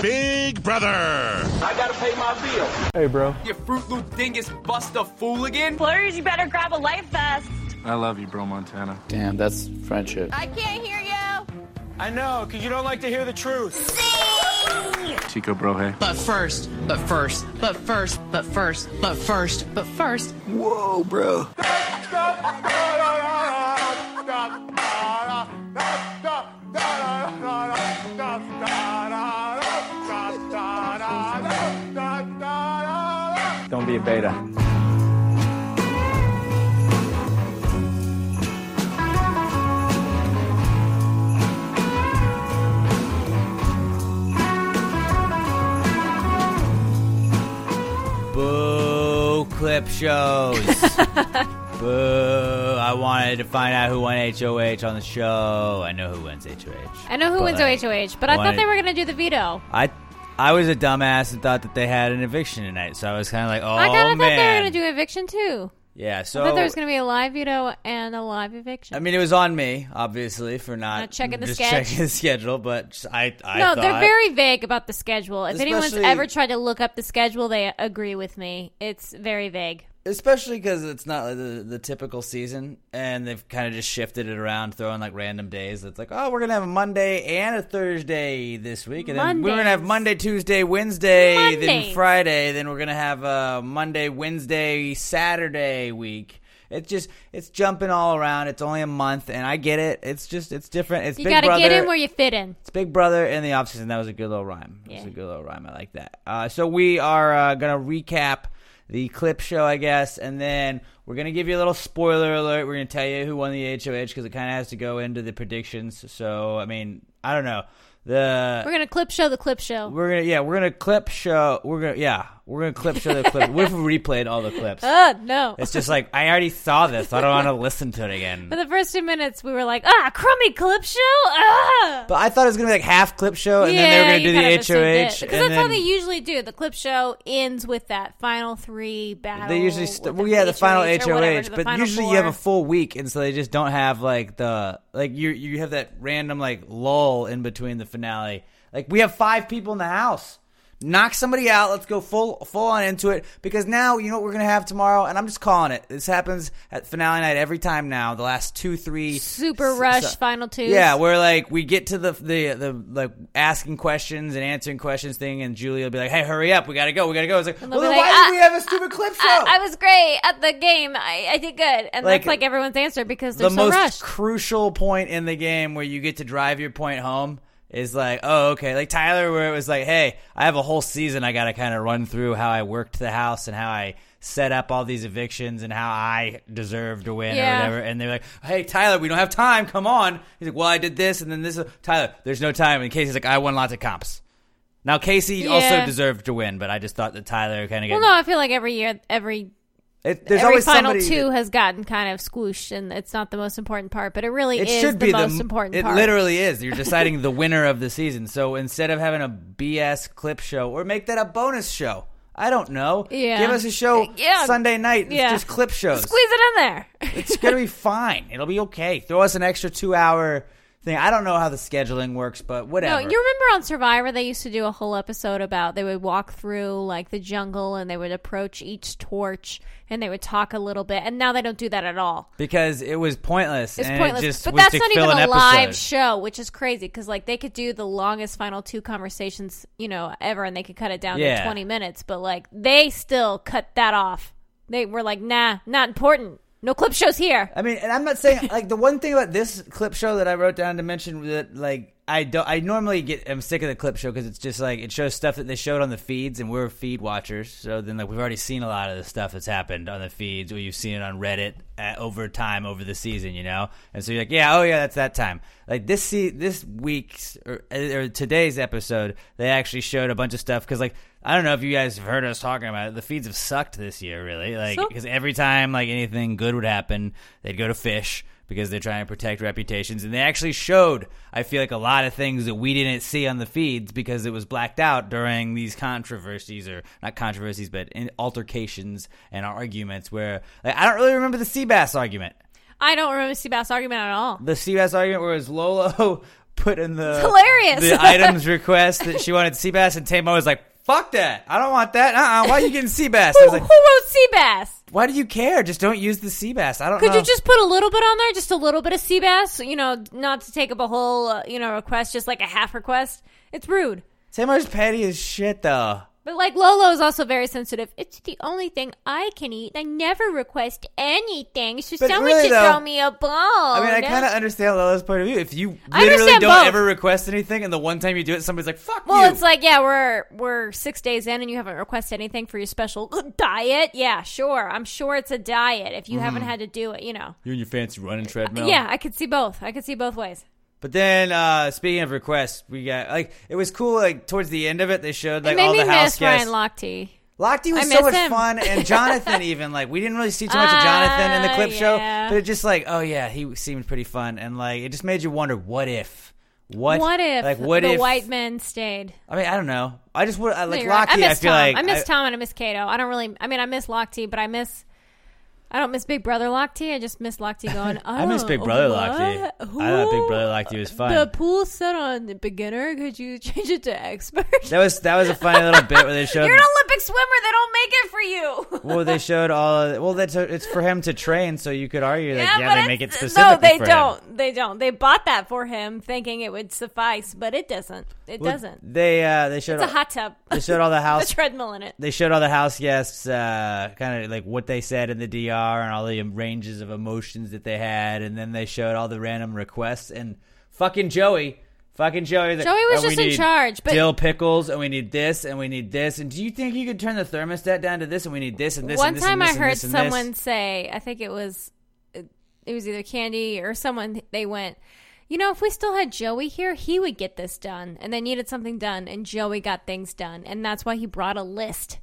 Big Brother. I gotta pay my bill. Hey, bro. You Fruit Loop dingus bust a fool again? Blurs, you better grab a life vest. I love you, bro, Montana. Damn, that's friendship. I can't hear you. I know, because you don't like to hear the truth. Chico, bro, hey. But first, but first, but first, but first, but first, but first. Whoa, bro. Don't be a beta. Boo clip shows. Boo. I wanted to find out who won HOH on the show. I know who wins HOH. I know who But wins OHOH, but I thought wanted- they were going to do the veto. I I was a dumbass and thought that they had an eviction tonight, so I was kind of like, oh I kind of thought they were going to do eviction too. yeah, so I thought there was going to be a live veto and a live eviction. I mean, it was on me, obviously, for not, Not checking the just sketch. checking the schedule. But just- I, I no, thought, they're very vague about the schedule. If anyone's Especially- ever tried to look up the schedule, they agree with me. It's very vague. Especially because it's not like the the typical season, and they've kind of just shifted it around, throwing like random days. It's like, oh, we're gonna have a Monday and a Thursday this week, and then we're gonna have Mondays. Monday, Tuesday, Wednesday, then Friday, then we're gonna have a Monday, Wednesday, Saturday week. It's just it's jumping all around. It's only a month, and I get it. It's just it's different. It's You Big got to Brother. get in where you fit in. It's Big Brother in the offseason. That was a good little rhyme. It was a good little rhyme. I like that. Uh, so we are uh, going to recap the clip show, I guess, and then we're going to give you a little spoiler alert. We're going to tell you who won the HOH because it kind of has to go into the predictions. So, I mean, I don't know. The We're going to clip show the clip show. we're gonna yeah we're gonna clip show we're gonna yeah we're gonna clip show the clip. What if we replayed all the clips? Uh, no. It's just like I already saw this. I don't want to listen to it again. For the first two minutes, we were like, ah, crummy clip show? Ah! But I thought it was gonna be like half clip show, and then they were gonna do the HOH. Because that's how they usually do. The clip show ends with that final three battle. They usually st- well, yeah, the final HOH whatever, but usually you have a full week, and so they just don't have like the like you you have that random like lull in between the finale. Like we have five people in the house. Knock somebody out. Let's go full full on into it because now you know what we're gonna have tomorrow, and I'm just calling it. This happens at finale night every time now. The last two, three super s- rush s- final two. Yeah, where like we get to the the the like asking questions and answering questions thing, and Julie will be like, "Hey, hurry up, we gotta go, we gotta go." It's like, well, then be why like, did uh, we have a stupid uh, clip uh, show? I, I was great at the game. I, I did good, and Like, that's like everyone's answer because they're the so most rushed. crucial point in the game where you get to drive your point home is like, oh, okay. Like Tyler, where it was like, hey, I have a whole season. I got to kind of run through how I worked the house and how I set up all these evictions and how I deserve to win Yeah. or whatever. And they're like, hey, Tyler, we don't have time. Come on. He's like, well, I did this and then this. Tyler, there's no time. And Casey's like, I won lots of comps. Now Casey Yeah. also deserved to win, but I just thought that Tyler kind of Well, got. no, I feel like every year, every it, there's every always final two that- has gotten kind of squooshed, and it's not the most important part, but it really It is should the be most the important It part. literally is. You're deciding the winner of the season. So instead of having a BS clip show, or make that a bonus show. I don't know. Yeah. Give us a show uh, Yeah. Sunday night. Yeah. just clip shows. Squeeze it in there. It's gonna be fine. It'll be okay. Throw us an extra two hour thing. I don't know how the scheduling works, but whatever. No, you remember on Survivor they used to do a whole episode about they would walk through like the jungle and they would approach each torch and they would talk a little bit, and now they don't do that at all. because it was pointless. It's and pointless. It just but that's not even a live show, which is crazy because like they could do the longest final two conversations you know ever, and they could cut it down Yeah. to twenty minutes. But like they still cut that off. They were like, nah, not important. No clip shows here. I mean, and I'm not saying like the one thing about this clip show that I wrote down to mention that like I don't I normally get I'm sick of the clip show because it's just like it shows stuff that they showed on the feeds and we're feed watchers. So then like we've already seen a lot of the stuff that's happened on the feeds or you've seen it on Reddit at, over time over the season you know? And so you're like yeah oh yeah that's that time. Like this see this week's or, or today's episode they actually showed a bunch of stuff because like I don't know if you guys have heard us talking about it. The feeds have sucked this year, really. Like, because every time like anything good would happen, they'd go to fish because they're trying to protect reputations. And they actually showed, I feel like, a lot of things that we didn't see on the feeds because it was blacked out during these controversies, or not controversies, but in altercations and arguments. Where like, I don't really remember the Seabass argument. I don't remember the Seabass argument at all. The Seabass argument where it was Lolo put in the It's hilarious. the items request that she wanted sea bass, and Tamar was like, "Fuck that! I don't want that. Uh, uh why are you getting sea bass?" I Who, was like, who wrote sea bass? "Why do you care? Just don't use the sea bass. I don't Could know." you just put a little bit on there, just a little bit of sea bass? You know, not to take up a whole, uh, you know, request, just like a half request. It's rude. Tamar's petty as shit, though. But like Lolo is also very sensitive. It's the only thing I can eat. I never request anything, so But someone really, should though, throw me a bone. I mean, I kind of understand Lolo's point of view. If you literally don't both. ever request anything, and the one time you do it, somebody's like, "Fuck Well, you." it's like yeah, we're we're six days in, and you haven't requested anything for your special diet. Yeah, sure. I'm sure it's a diet if you Mm. haven't had to do it. You know. you and your fancy running treadmill. Yeah, I could see both. I could see both ways. But then, uh, speaking of requests, we got like it was cool. Like towards the end of it, they showed like all the house guests. Ryan Lochte. Lochte was I so much him. fun, and Jonathan even like we didn't really see too much of Jonathan in the clip show, yeah. but it just like oh yeah, he seemed pretty fun, and like it just made you wonder what if, what, What if like what the if white men stayed? I mean I don't know. I just would I No, like you're right. I miss feel Tom. like I miss Tom and I miss Kato. I don't really. I mean, I miss Lochte, but I miss. I don't miss Big Brother Lochte. I just miss Lochte going. I miss "Oh, Big Brother what? Lochte. I thought Big Brother Lochte was fun. The pool set on beginner. Could you change it to expert? That was that was a funny little bit where they showed. You're an Olympic swimmer. They don't make it for you. well, they showed all. Of, well, that's it's for him to train, so you could argue that yeah, but they make it specifically. No, they don't. They don't. They bought that for him, thinking it would suffice, but it doesn't. It Well, doesn't. They uh they showed It's a all- hot tub. they showed all the a house treadmill in it. they showed all the house guests uh, kind of like what they said in the DR and all the ranges of emotions that they had, and then they showed all the random requests and fucking Joey. Fucking Joey. Joey was "Oh, just in charge, but- dill pickles, and we need this, and we need this. And do you think you could turn the thermostat down to this, and we need this, and this? One and this, time and this, I heard this, and this? someone say, I think it was, it was either Kandi or someone. They went, you know, if we still had Joey here, he would get this done, and they needed something done, and Joey got things done, and that's why he brought a list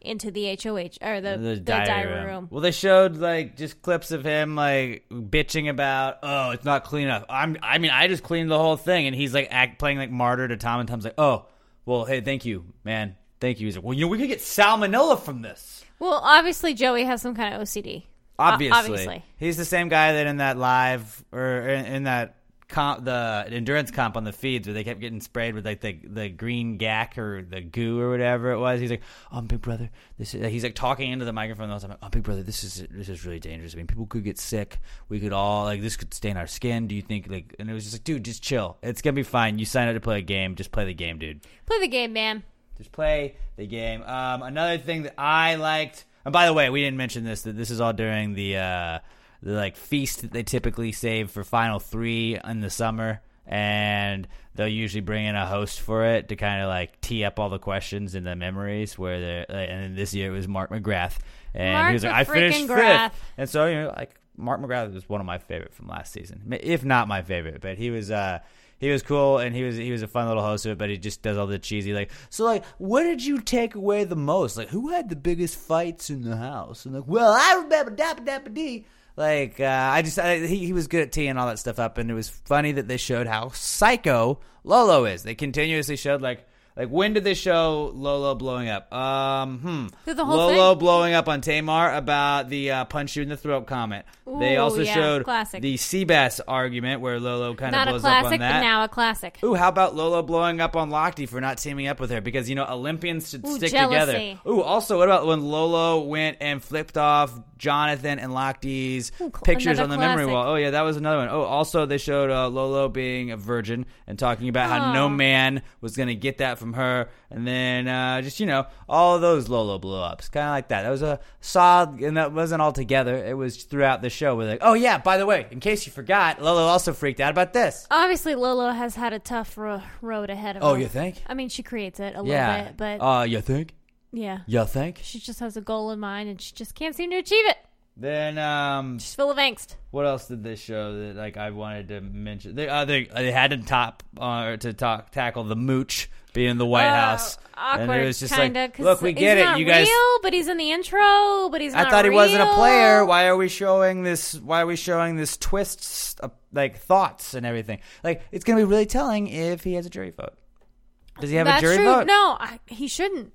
into the HOH or the, the, diary, room. Well, they showed like just clips of him like bitching about, oh, it's not clean enough. I'm, I mean, I just cleaned the whole thing, and he's like act playing like martyr to Tom, and Tom's like, oh, well, hey, thank you, man, thank you. He's like, well, you know, we could get salmonella from this. Well, obviously Joey has some kind of OCD. O- Obviously, obviously. he's the same guy that in that live or in, in that comp, the endurance comp on the feeds where they kept getting sprayed with like the the green gack or the goo or whatever it was. He's like, "Oh, Big Brother, this is." He's like talking into the microphone the whole time. "Oh, Big Brother, this is this is really dangerous. I mean, people could get sick. We could all like this could stain our skin. Do you think like?" And it was just like, "Dude, just chill. It's gonna be fine. You signed up to play a game. Just play the game, dude." Play the game, man. Just play the game. Um, another thing that I liked, and by the way, we didn't mention this that this is all during the uh, the like feast that they typically save for final three in the summer, and they'll usually bring in a host for it to kind of like tee up all the questions and the memories. Where they are and then this year it was Mark McGrath, and Mark he was like, "I finished fifth. And so you know like Mark McGrath was one of my favorite from last season, if not my favorite, but he was. uh he was cool and he was he was a fun little host of it, but he just does all the cheesy like. So like, what did you take away the most? Like, who had the biggest fights in the house? And like, well, I remember Dapper Dapper D. Like, uh, I just I, he he was good at teeing all that stuff up, and it was funny that they showed how psycho Lolo is. They continuously showed like. Like when did they show Lolo blowing up? Um, hmm. Through the whole Lolo thing? blowing up on Tamar about the uh, punch you in the throat comment. they also yeah, showed classic. the Seabass argument where Lolo kind of Not blows up on that. but now a classic. Ooh, how about Lolo blowing up on Lochte for not teaming up with her? Because, you know, Olympians should Ooh, stick jealousy. together. Ooh, also, what about when Lolo went and flipped off Jonathan and Lochte's Ooh, cl- pictures on the memory wall? Oh, yeah, that was another one. Oh, also, they showed uh, Lolo being a virgin and talking about how no man was going to get that from her. And then uh, just, you know, all of those Lolo blow ups. Kind of like that. That was a solid, and that wasn't all together. It was throughout the show. We're like, oh, yeah, by the way, in case you forgot, Lolo also freaked out about this. Obviously, Lolo has had a tough ro- road ahead of her. Oh, you think? I mean, she creates it a Yeah. little bit, but uh, you think? yeah, You think? she just has a goal in mind, and she just can't seem to achieve it. Then um, She's full of angst. what else did this show that like I wanted to mention? They uh, they, they had to top uh, to talk tackle the mooch being in the White Uh, House, Awkward, and it was just kinda, like, look, we get it, you guys. Real, but he's in the intro. But he's. I thought he wasn't a player. Why are we showing this? Why are we showing this twists, uh, like thoughts and everything? Like it's gonna be really telling if he has a jury vote. Does he have That's a jury true. vote? No, I, he shouldn't.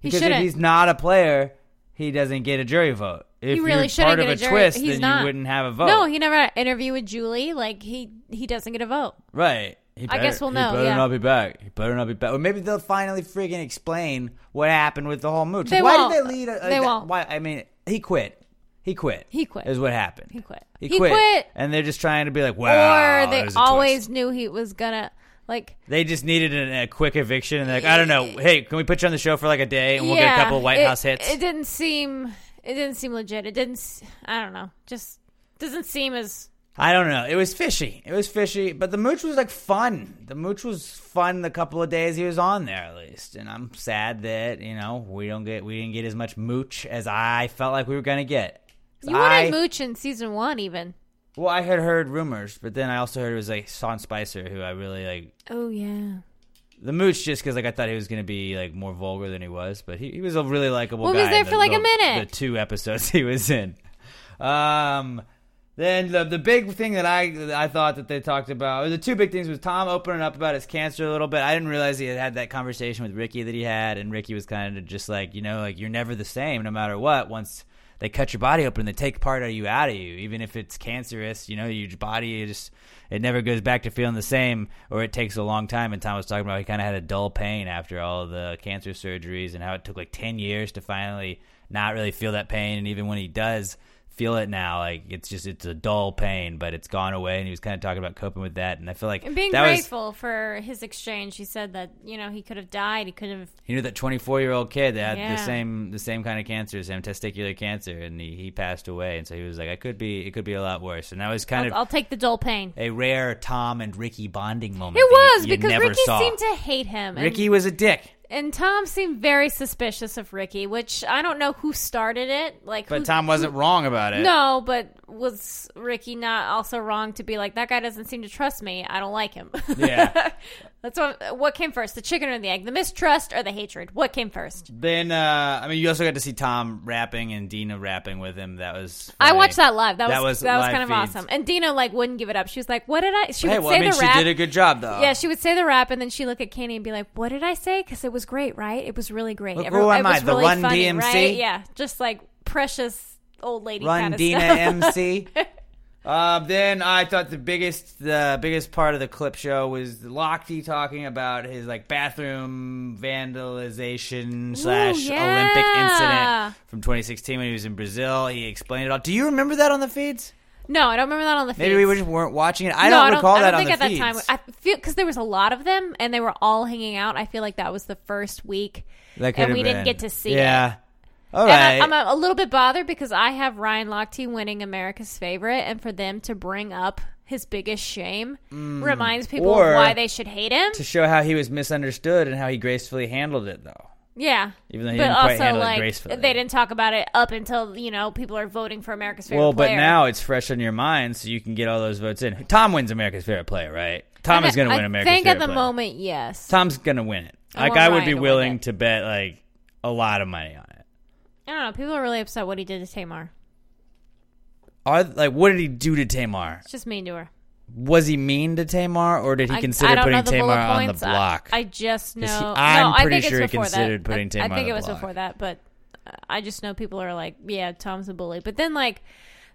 He because shouldn't. if he's not a player, he doesn't get a jury vote. If he really you're part of a a twist, he's then not. you wouldn't have a vote. No, he never had an interview with Julie. Like he he doesn't get a vote. Right. He I guess we'll know, He better yeah. not be back. He better not be back. Or maybe they'll finally freaking explain what happened with the whole mooch. They why won't. did they lead? A, like They that- won't. Why? I mean, he quit. He quit. He quit. Is what happened. He quit. He, He quit. quit. And they're just trying to be like, wow. or they a always twist. knew he was gonna like. They just needed a, a quick eviction, and they're like, I don't know. Hey, can we put you on the show for like a day, and we'll yeah, get a couple of White it- House hits? It didn't seem. It didn't seem legit. It didn't. I don't know. Just doesn't seem as. I don't know. It was fishy. It was fishy, but the mooch was like fun. The mooch was fun the couple of days he was on there, at least. And I'm sad that you know we don't get we didn't get as much mooch as I felt like we were gonna get. You I, wanted Mooch in season one, even. Well, I had heard rumors, but then I also heard it was like Sean Spicer, who I really like. Oh yeah. The mooch just because like I thought he was gonna be like more vulgar than he was, but he, he was a really likable Well, guy. he was there in for, the- like, a minute. The two episodes he was in. Um, then the the big thing that I I thought that they talked about, or the two big things was Tom opening up about his cancer a little bit. I didn't realize he had had that conversation with Ricky that he had, and Ricky was kind of just like, you know, like you're never the same no matter what. Once they cut your body open, they take part of you out of you, even if it's cancerous. You know, your body just it never goes back to feeling the same, or it takes a long time. And Tom was talking about he kind of had a dull pain after all the cancer surgeries, and how it took like ten years to finally not really feel that pain, and even when he does feel it now, like it's just it's a dull pain, but it's gone away. And he was kind of talking about coping with that, and I feel like And being that was grateful for his exchange. He said that you know he could have died. He could have. he knew that 24 year old kid that had the same the same kind of cancer as him, testicular cancer, and he, he passed away. And so he was like, I could be it could be a lot worse. And that was kind I'll, of I'll take the dull pain. a rare Tom and Ricky bonding moment. It that you- was you because Ricky saw. seemed to hate him. Ricky was a dick, and Tom seemed very suspicious of Ricky, which I don't know who started it. Like, but who- Tom wasn't wrong about it. No, but was Ricky not also wrong to be like that guy doesn't seem to trust me? I don't like him. Yeah. That's what. What came first, the chicken or the egg? The mistrust or the hatred? What came first? Then uh, I mean, you also got to see Tom rapping and Dina rapping with him. That was I watched that live. That was That was that was kind of awesome. And Dina like wouldn't give it up. She was like, "What did I?" She Hey, would well, say I mean, the she rap. did a good job though. Yeah, she would say the rap, and then she look at Kenny and be like, "What did I say?" Because it was great, right? It was really great. Look, Every- who am it was I, the really Run funny, DMC? right? Yeah, just like precious old lady Run Dina. MC. Uh, then I thought the biggest the biggest part of the clip show was Lochte talking about his like bathroom vandalization slash Olympic incident from 2016 when he was in Brazil. He explained it all. Do you remember that on the feeds? No, I don't remember that on the. Maybe feeds. we just weren't watching it. I no, don't recall I that don't on think the at feeds. that time. I feel because there was a lot of them, and they were all hanging out. I feel like that was the first week, That and we didn't get to see it. Yeah. All And. I, I'm a, a little bit bothered because I have Ryan Lochte winning America's favorite, and for them to bring up his biggest shame reminds people Mm. Or- of why they should hate him. to show how he was misunderstood and how he gracefully handled it, though. Yeah, Even though he but didn't quite also handle it like gracefully. they didn't talk about it up until you know people are voting for America's favorite player. Well, but now it's fresh on your mind, so you can get all those votes in. Tom wins America's favorite player, right? Tom I is going to I win America's favorite player. think at the player. moment, yes. Tom's going to win it. I Like I would be to willing to bet like a lot of money on it. I don't know. People are really upset what he did to Tamar. Are like what did he do to Tamar? It's just mean to her. Was he mean to Tamar, or did he I- consider I putting the Tamar on the points. I- block? I, just know. he- no, I'm I pretty think sure he considered that. putting I, Tamar I think it was block. before that, but uh, I just know people are like, yeah, Tom's a bully. But then like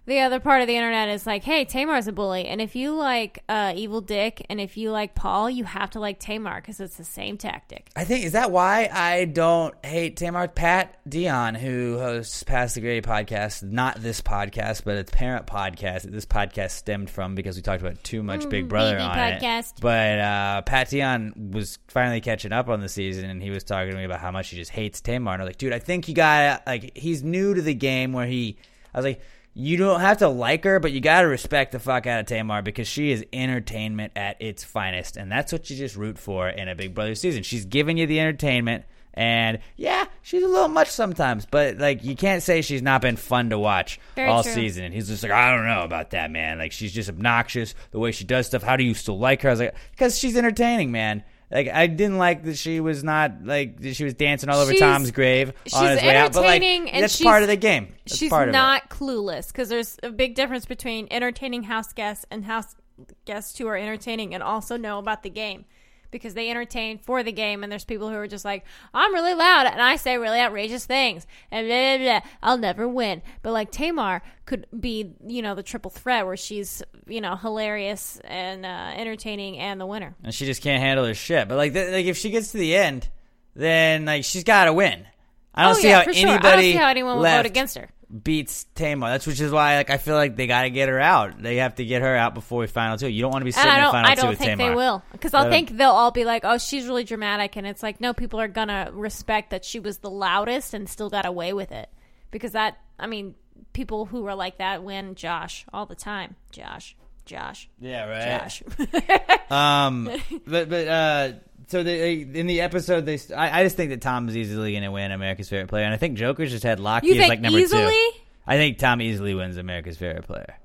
the other part of the internet is like, hey, Tamar's a bully, and if you like uh, Evil Dick and if you like Paul, you have to like Tamar because it's the same tactic. I think is that why I don't hate Tamar. Pat Dion, who hosts Pass the Gravy podcast, not this podcast, but its parent podcast. that This podcast stemmed from because we talked about too much Big Brother on podcast. it. But uh, Pat Dion was finally catching up on the season, and he was talking to me about how much he just hates Tamar. And I was like, dude, I think you got like he's new to the game where he. I was like. You don't have to like her, but you got to respect the fuck out of Tamar because she is entertainment at its finest. And that's what you just root for in a Big Brother season. She's giving you the entertainment. And yeah, she's a little much sometimes, but like you can't say she's not been fun to watch Very all true. season. And he's just like, I don't know about that, man. Like she's just obnoxious the way she does stuff. How do you still like her? I was like, because she's entertaining, man. Like I didn't like that she was not like she was dancing all over She's- Tom's grave she's on his way out. But like entertaining and that's she's- part of the game. That's She's part of it. not clueless because there's a big difference between entertaining house guests and house guests who are entertaining and also know about the game. Because they entertain for the game, and there's people who are just like, I'm really loud and I say really outrageous things, and blah, blah, blah. I'll never win. But like Tamar could be, you know, the triple threat where she's, you know, hilarious and uh, entertaining and the winner. and she just can't handle her shit. But like, th- like if she gets to the end, then like she's got to win. I don't oh see yeah, how for sure. I anybody don't see how anyone would vote against her. Beats Tamar. That's which is why like I feel like they got to get her out. They have to get her out before we final two. You don't want to be sitting And I in don't. final I don't think Tamar. they will, because I'll think they'll all be like, "Oh, she's really dramatic," and it's like, no, people are gonna respect that she was the loudest and still got away with it, because that. I mean, people who are like that win. Josh all the time. Josh. Josh. Yeah, right. Josh. Um, but but uh, so they, in the episode, they I, I just think that Tom is easily going to win America's favorite player, and I think Joker's just had Lochte You as like number easily? two. I think Tom easily wins America's favorite player.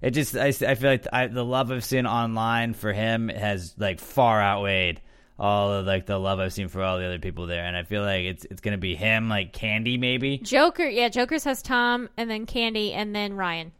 It just I, I feel like I, the love I've seen online for him has like far outweighed all of like the love I've seen for all the other people there, and I feel like it's it's going to be him like Kandi maybe, Joker. Yeah, Joker's has Tom, and then Kandi, and then Ryan.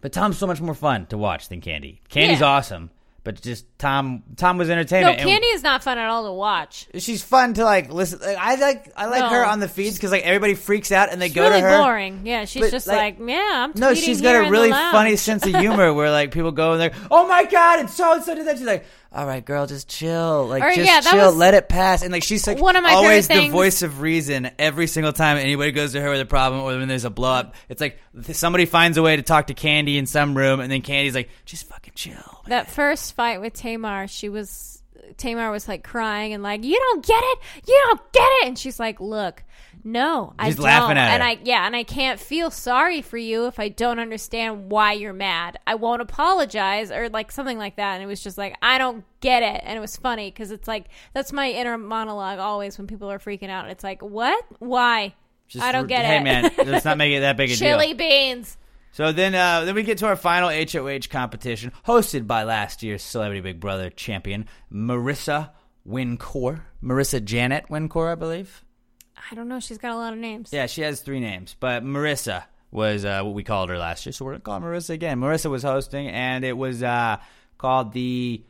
but Tom's so much more fun to watch than Kandi. Kandi's Yeah. awesome, but just Tom Tom was No, entertainment. and- Kandi is not fun at all to watch. she's fun to like listen. Like, I like I like No. her on the feeds because like everybody freaks out and they It's go really to her. boring. Yeah, she's But, just like- like, yeah, I'm. No, tweeting she's here got in a the really lounge." funny sense of humor where like people go and they're, oh my god, and so and so did that. She's like, all right, girl, just chill, like Or, just yeah, chill, was- let it pass. And like she's like One of my always the things- voice of reason every single time anybody goes to her with a problem or when there's a blow up. It's like somebody finds a way to talk to Kandi in some room, and then Kandi's like, just fucking chill. That first fight with Tamar, she was Tamar was like crying and like, "You don't get it, you don't get it," and she's like, "Look, no, I don't." laughing at and her. I yeah, and I can't feel sorry for you if I don't understand why you're mad. I won't apologize or like something like that. And it was just like, I don't get it, and it was funny because it's like that's my inner monologue always when people are freaking out. It's like, what? Why? Just I don't get hey it. Hey man, let's not make it that big a deal. Chili beans. So then, uh, then we get to our final HOH competition, hosted by last year's Celebrity Big Brother champion Marissa Winokur, Marissa Janet Winokur, I believe. I don't know. She's got a lot of names. Yeah, she has three names, but Marissa was uh, what we called her last year, so we're gonna call Marissa again. Marissa was hosting, and it was uh, called the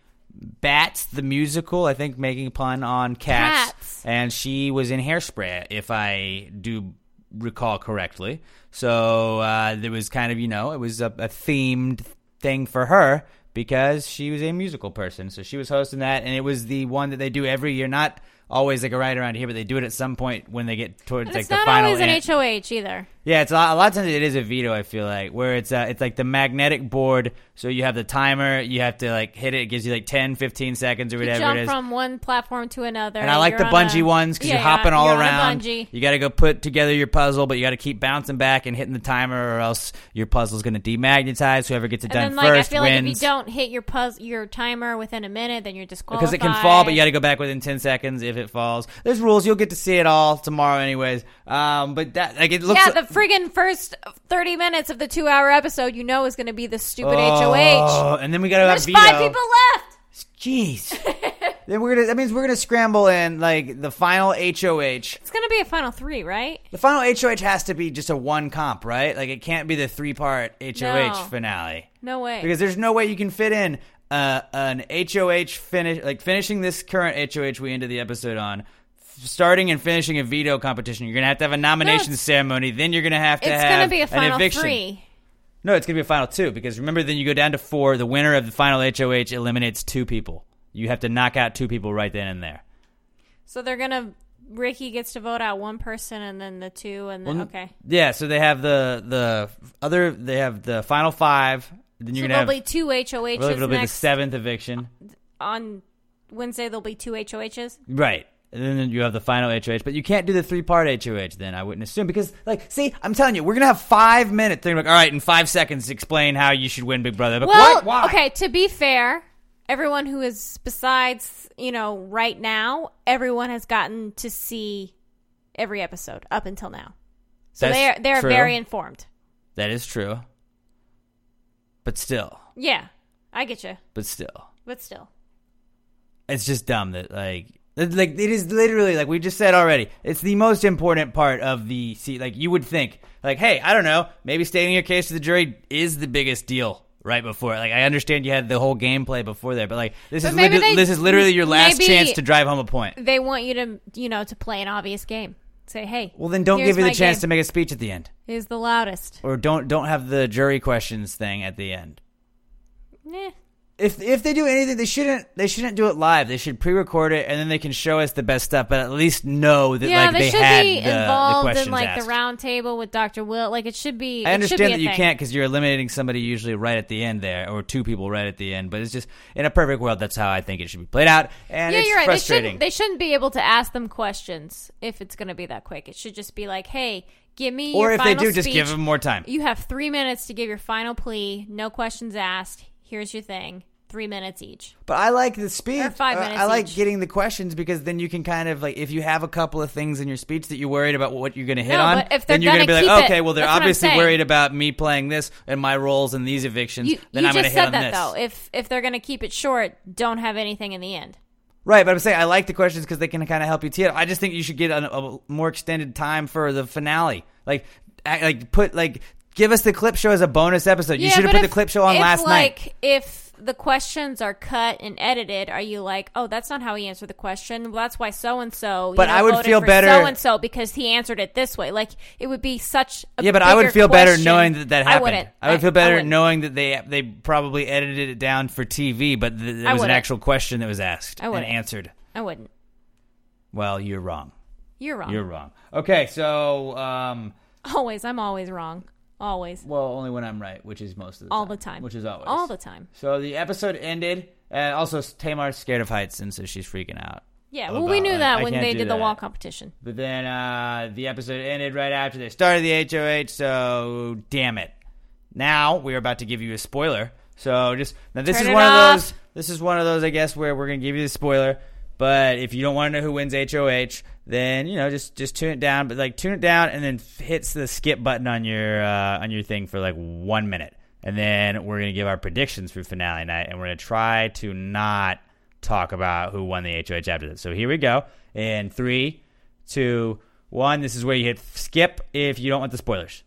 Bats the musical. I think making a pun on cats, Cats. and she was in Hairspray, if I do recall correctly. So uh, there was kind of you know it was a, a themed thing for her because she was a musical person. So she was hosting that, and it was the one that they do every year, not always like a right around here, but they do it at some point when they get towards like it's the not final. always an an- HOH either. Yeah, it's a lot, a lot of times it is a veto. I feel like where it's uh, it's like the magnetic board. So you have the timer. You have to like hit it. It gives you like 10, 15 seconds or whatever. You jump it is. from one platform to another. and I like the on bungee a- ones because Yeah, you're hopping all you're on a around. bungee. You got to go put together your puzzle, but you got to keep bouncing back and hitting the timer, or else your puzzle's going to demagnetize. Whoever gets it And done then, like, I first feel like if wins. you don't hit your puzz- your timer within a minute, then you're disqualified. because it can fall, but you got to go back within ten seconds if it falls. There's rules. You'll get to see it all tomorrow, anyways. Um, but that like it looks. Yeah, the friggin' first thirty minutes of the two-hour episode, you know, is going to be the stupid HOH. Oh, and then we got to have There's veto. five people left. Jeez. then we're gonna. That means we're gonna scramble in like the final HOH. It's going to be a final three, right? The final HOH has to be just a one comp, right? Like it can't be the three part HOH No. finale No way. because there's no way you can fit in uh, an HOH finish, like finishing this current HOH we ended the episode on. Starting and finishing a veto competition, you're gonna have to have a nomination it's- ceremony. Then you're gonna have to it's have going to be a an final eviction. three. No, it's gonna be a final two because remember, then you go down to four. The winner of the final HOH eliminates two people. You have to knock out two people right then and there. So they're going to. Ricky gets to vote out one person, and then the two, and then Well, okay. Yeah, so they have the the other. They have the final five. Then you're there'll gonna have. be two HOHs I it'll be the seventh eviction. on Wednesday. There'll be two HOHs. Right. And then you have the final HOH, but you can't do the three part HOH. Then I wouldn't assume because, like, see, I'm telling you, we're gonna have five minutes. They're like, all right, in five seconds, explain how you should win Big Brother. But Well? Why? okay. To be fair, everyone who is besides you know right now, everyone has gotten to see every episode up until now, so That's they're they're true. very informed. That is true. But still, Yeah, I get you, but still. but still, it's just dumb that like like it is literally like we just said already it's the most important part of the see like you would think like hey i don't know maybe stating your case to the jury is the biggest deal right before. Like I understand you had the whole gameplay before there, but like this But is lit- they- this is literally your last chance to drive home a point. They want you to, you know, to play an obvious game. Say, hey. Well, then don't give you the chance game. to make a speech at the end, Is the loudest? or don't don't have the jury questions thing at the end. Eh. If if they do anything, they shouldn't they shouldn't do it live. They should pre-record it and then they can show us the best stuff, but at least know that Yeah, like they, they should had be the, involved in like asked. the round table with Dr. Will. Like it should be. I be understand a that you thing. can't because you're eliminating somebody usually right at the end there, or two people right at the end. But it's just in a perfect world, that's how I think it should be played out, and yeah, you're right. They shouldn't, they shouldn't be able to ask them questions if it's going to be that quick. It should just be like, hey, give me or if they do, just give them more time. You have three minutes to give your final plea. No questions asked. Here's your thing. Three minutes each. But I like the speech. Or five Uh, minutes I like each. getting the questions because then you can kind of like if you have a couple of things in your speech that you're worried about what you're going to hit No, on, but if then you're gonna be like, it- okay, well they're that's what I'm obviously worried about me playing this and my roles in these evictions. You, then you I'm going to hit on that this. though. If if they're going to keep it short, don't have anything in the end. Right, but I'm saying I like the questions because they can kind of help you tee it. I just think you should get a, a more extended time for the finale. Like, like put like give us the clip show as a bonus episode. you Yeah, should have but put if- the clip show on if, last like, night. If the questions are cut and edited, are you like, oh, that's not how he answered the question? Well, that's why so and so. But I would feel better- so and so because he answered it this way. Like it would be such. a Yeah, but I would bigger feel better question. knowing that that happened. I wouldn't. I would feel better wouldn't. knowing that they they probably edited it down for TV, but th- there I was an wouldn't. actual question that was asked I and wouldn't. answered. I wouldn't. Well, you're wrong. You're wrong. You're wrong. Okay, so um, Always. I'm always wrong. Always. well, only when I'm right, which is most of the time. All time. the time. which is always All the time. So the episode ended. Uh, also, Tamar's scared of heights, and so she's freaking out. Yeah. Well, we about, knew like, that I when can't they do did the that. wall competition. But then uh, the episode ended right after they started the HOH, so damn it. Now we're about to give you a spoiler. So just now this Turn is it one off. of those this is one of those I guess where we're gonna give you the spoiler. But if you don't want to know who wins HOH, then you know just just tune it down. But like tune it down and then hits the skip button on your uh, on your thing for like one minute, and then we're gonna give our predictions for finale night, and we're gonna try to not talk about who won the HOH after this. So here we go. In three, two, one. This is where you hit skip if you don't want the spoilers.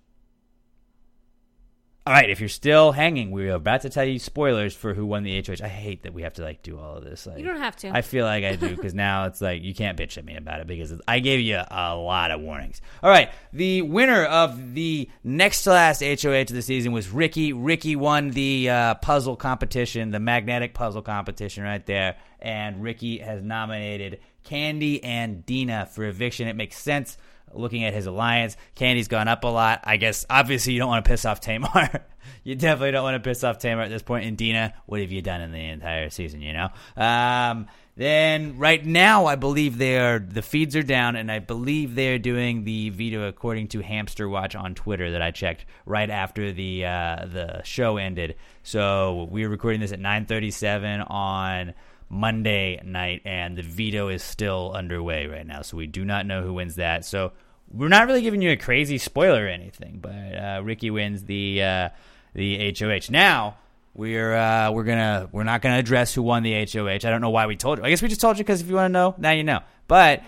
All right, if you're still hanging, we're about to tell you spoilers for who won the HOH. I hate that we have to like do all of this. Like, You don't have to. I feel like I do because now it's like you can't bitch at me about it because it's, I gave you a lot of warnings. All right, the winner of the next to last HOH of the season was Ricky. Ricky won the uh, puzzle competition, the magnetic puzzle competition, right there, and Ricky has nominated Kandi and Dina for eviction. It makes sense looking at his alliance. Kandi's gone up a lot. I guess obviously you don't want to piss off Tamar. you definitely don't want to piss off Tamar at this point. And Dina, what have you done in the entire season? You know. Um, then right now, I believe they are the feeds are down, and I believe they are doing the veto according to Hamster Watch on Twitter that I checked right after the uh, the show ended. So we're recording this at 9:37 on. Monday night, and the veto is still underway right now. So we do not know who wins that. So we're not really giving you a crazy spoiler or anything, but uh, Ricky wins the uh, the HOH. Now we're uh, we're gonna we're not gonna address who won the HOH. I don't know why we told you. I guess we just told you because if you want to know, now you know. But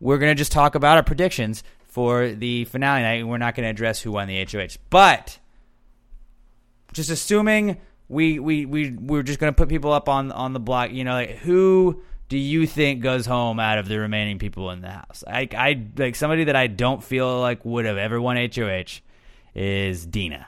we're gonna just talk about our predictions for the finale night, and we're not gonna address who won the HOH. But just assuming we we we we're just gonna put people up on on the block. You know, like who do you think goes home out of the remaining people in the house? I I like somebody that I don't feel like would have ever won HOH is Dina,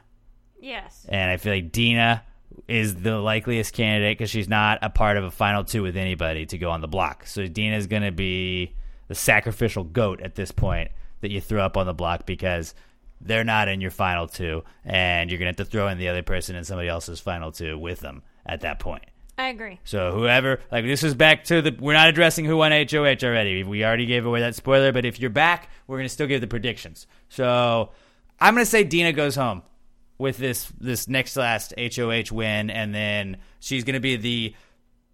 Yes. and I feel like Dina is the likeliest candidate because she's not a part of a final two with anybody to go on the block. So Dina's gonna be the sacrificial goat at this point that you throw up on the block because they're not in your final two, and you're gonna have to throw in the other person in somebody else's final two with them at that point. I agree. So whoever, like this is back to the, we're not addressing who won HOH already. We already gave away that spoiler, but if you're back, we're gonna still give the predictions. So I'm gonna say Dina goes home with this this next last HOH win, and then she's gonna be the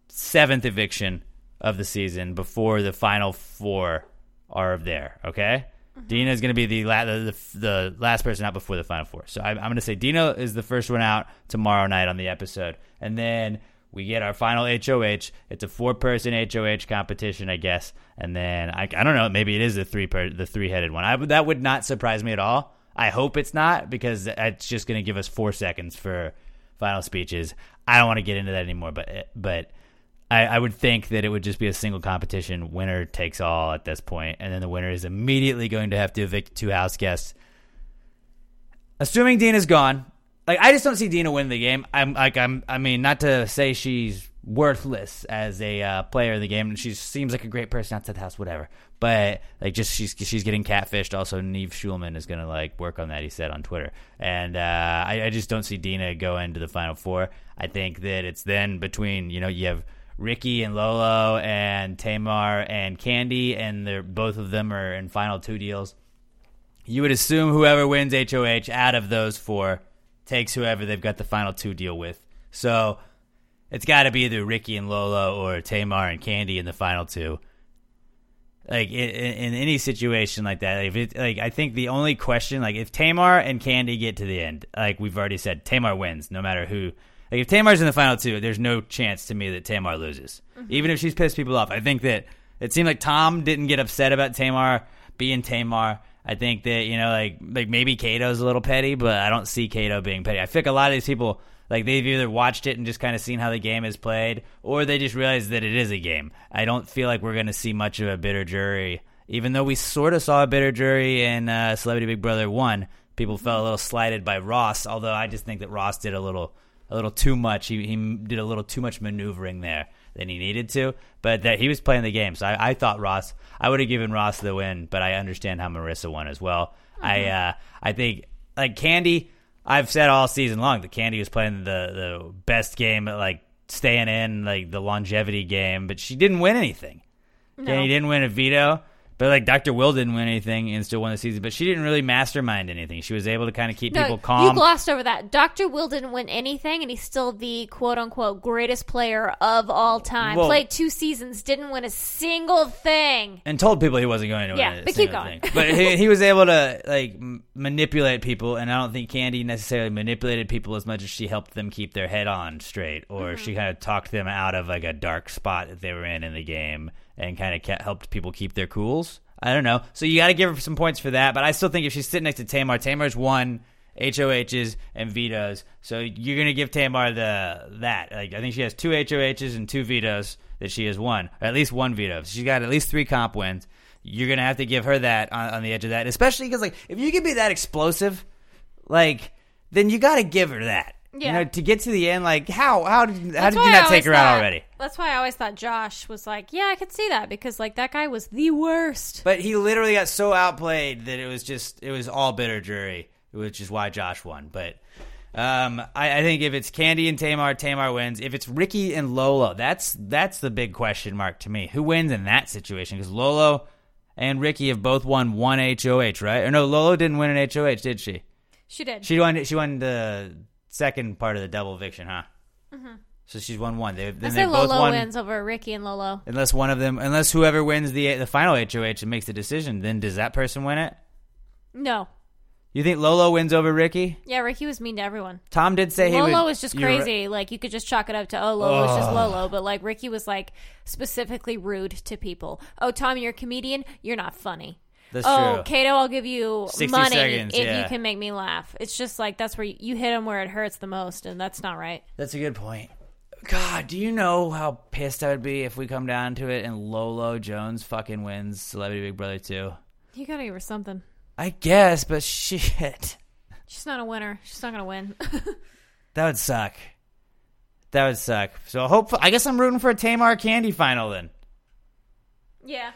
seventh eviction of the season before the final four are there. Okay. Mm-hmm. Dina is going to be the, la- the, the the last person out before the final four. So I, I'm going to say Dina is the first one out tomorrow night on the episode, and then we get our final HOH. It's a four person HOH competition, I guess, and then I, I don't know. Maybe it is the three per, the three headed one. I that would not surprise me at all. I hope it's not because it's just going to give us four seconds for final speeches. I don't want to get into that anymore, but but I, I would think that it would just be a single competition, winner takes all at this point, and then the winner is immediately going to have to evict two house guests. Assuming Dina's gone, like I just don't see Dina win the game. I'm like I'm I mean not to say she's worthless as a uh, player in the game, and she seems like a great person outside the house, whatever. But like just she's she's getting catfished. Also, Nev Schulman is gonna like work on that. He said on Twitter, and uh, I, I just don't see Dina go into the final four. I think that it's then between you know you have Ricky and Lolo and Tamar and Kandi, and they're both of them are in final two deals. You would assume whoever wins HOH out of those four takes whoever they've got the final two deal with. So it's got to be either Ricky and Lolo or Tamar and Kandi in the final two. Like in, in any situation like that, if it like I think the only question like if Tamar and Kandi get to the end, like we've already said, Tamar wins no matter who. Like if Tamar's in the final two, there's no chance to me that Tamar loses, even if she's pissed people off. I think that it seemed like Tom didn't get upset about Tamar being Tamar. I think that you know, like like maybe Kato's a little petty, but I don't see Kato being petty. I think a lot of these people like they've either watched it and just kind of seen how the game is played, or they just realize that it is a game. I don't feel like we're going to see much of a bitter jury, even though we sort of saw a bitter jury in uh, Celebrity Big Brother one. People felt a little slighted by Ross, although I just think that Ross did a little a little too much. He he did a little too much maneuvering there than he needed to. But that he was playing the game, so I, I thought Ross. I would have given Ross the win, but I understand how Marissa won as well. I uh, I think like Kandi. I've said all season long that Kandi was playing the the best game at like staying in like the longevity game, but she didn't win anything. Kandi didn't win a veto. But like Dr. Will didn't win anything and still won the season, but she didn't really mastermind anything. She was able to kind of keep people calm. you glossed over that. Dr. Will didn't win anything, and he's still the quote unquote greatest player of all time. Well- Played two seasons, didn't win a single thing. and told people he wasn't going to Yeah, win. a but keep single going. thing. But he, he was able to like m- manipulate people, and I don't think Kandi necessarily manipulated people as much as she helped them keep their head on straight, or Mm-hmm. she kind of talked them out of like a dark spot that they were in in the game, and kind of helped people keep their cools. I don't know. So you got to give her some points for that, but I still think if she's sitting next to Tamar, Tamar's won HOHs and vetoes, so you're gonna give Tamar the that. Like I think she has two HOHs and two vetoes that she has won, or at least one veto. She's got at least three comp wins. You're gonna have to give her that on, on the edge of that, especially because like if you can be that explosive, like then you got to give her that. Yeah. You know, to get to the end, like how how did how That's did why you I not take always her out thought- already? That's why I always thought Josh was like, yeah, I could see that because like that guy was the worst. But he literally got so outplayed that it was just it was all bitter jury, which is why Josh won. But um, I, I think if it's Kandi and Tamar, Tamar wins. If it's Ricky and Lolo, that's that's the big question mark to me. Who wins in that situation? Because Lolo and Ricky have both won one HOH, right? Or no, Lolo didn't win an HOH, did she? She did. She won. She won the second part of the double eviction, huh? Mm-hmm. So she's won one. They, I say they both Lolo won. wins over Ricky and Lolo. Unless one of them, unless whoever wins the the final HOH and makes the decision, then does that person win it? No. You think Lolo wins over Ricky? Yeah, Ricky was mean to everyone. Tom did say he Lolo was just you're crazy. Like you could just chalk it up to oh Lolo was just Lolo, but like Ricky was like specifically rude to people. Oh Tom, you're a comedian. You're not funny. That's oh true. Kato, I'll give you 60 money seconds, if yeah. you can make me laugh. It's just like that's where you, you hit him where it hurts the most, and that's not right. That's a good point. God, do you know how pissed I would be if we come down to it and Lolo Jones fucking wins Celebrity Big Brother 2? You gotta give her something. I guess, but shit. She's not a winner. She's not gonna win. That would suck. That would suck. So hopefully, I guess I'm rooting for a Tamar Kandi final then. yeah.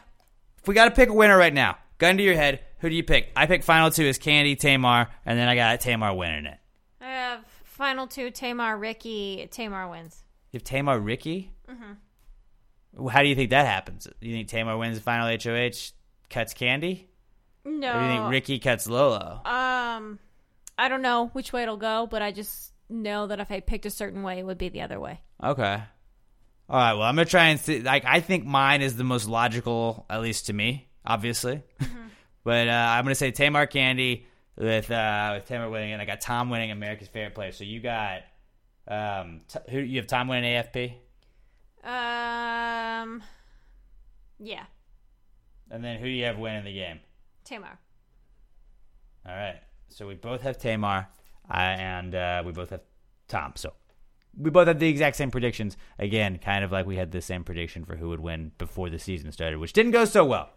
If we got to pick a winner right now, gun to your head, who do you pick? I pick final two is Kandi, Tamar, and then I got Tamar winning it. I have final two Tamar, Ricky. Tamar wins. You have Tamar Ricky? Mm-hmm. How do you think that happens? You think Tamar wins the final HOH, cuts Kandi? No. Or do you think Ricky cuts Lolo? Um, I don't know which way it'll go, but I just know that if I picked a certain way, it would be the other way. Okay. All right. Well, I'm gonna try and see. Like, I think mine is the most logical, at least to me, obviously. but uh, I'm gonna say Tamar Kandi with uh, with Tamar winning, and I got Tom winning America's Favorite Player. So you got um, t- who you have Tom winning AFP, Um, yeah, and then who do you have winning the game? Tamar. All right. So we both have Tamar, uh, and uh, we both have Tom. So we both had the exact same predictions. Again, kind of like we had the same prediction for who would win before the season started, which didn't go so well.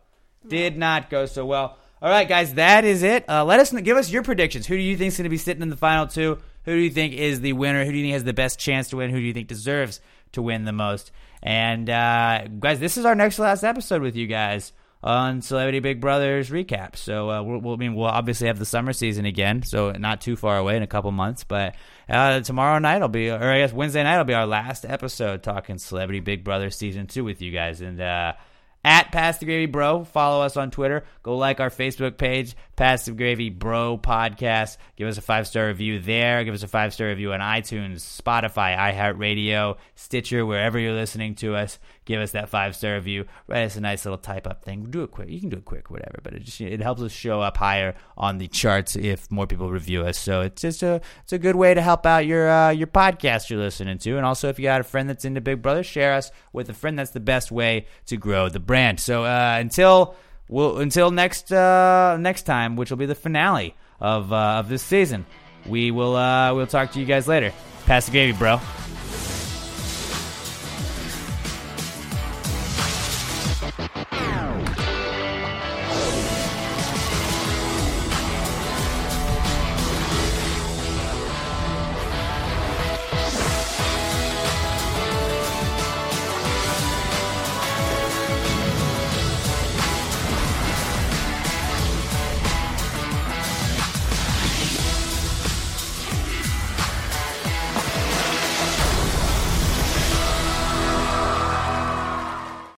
Did not go so well. All right, guys, that is it. Uh, let us give us your predictions. Who do you think is going to be sitting in the final two? Who do you think is the winner? Who do you think has the best chance to win? Who do you think deserves to win the most? And uh, guys, this is our next last episode with you guys on Celebrity Big Brothers recap. So uh, we'll, we'll, I mean, we'll obviously have the summer season again, so not too far away in a couple months. But uh, tomorrow night will be, or I guess Wednesday night will be our last episode talking Celebrity Big Brother season two with you guys. And uh, at Pass the Gravy Bro. Follow us on Twitter. Go like our Facebook page, Pass the Gravy Bro Podcast. Give us a five star review there. Give us a five star review on iTunes, Spotify, iHeartRadio, Stitcher, wherever you're listening to us. Give us that five star review. Write us a nice little type up thing. Do it quick. You can do it quick, whatever. But it just it helps us show up higher on the charts if more people review us. So it's just a it's a good way to help out your uh, your podcast you're listening to. And also, if you got a friend that's into Big Brother, share us with a friend. That's the best way to grow the brand. So uh, until well, until next uh, next time, which will be the finale of uh, of this season, we will uh, we'll talk to you guys later. Pass the gravy, bro.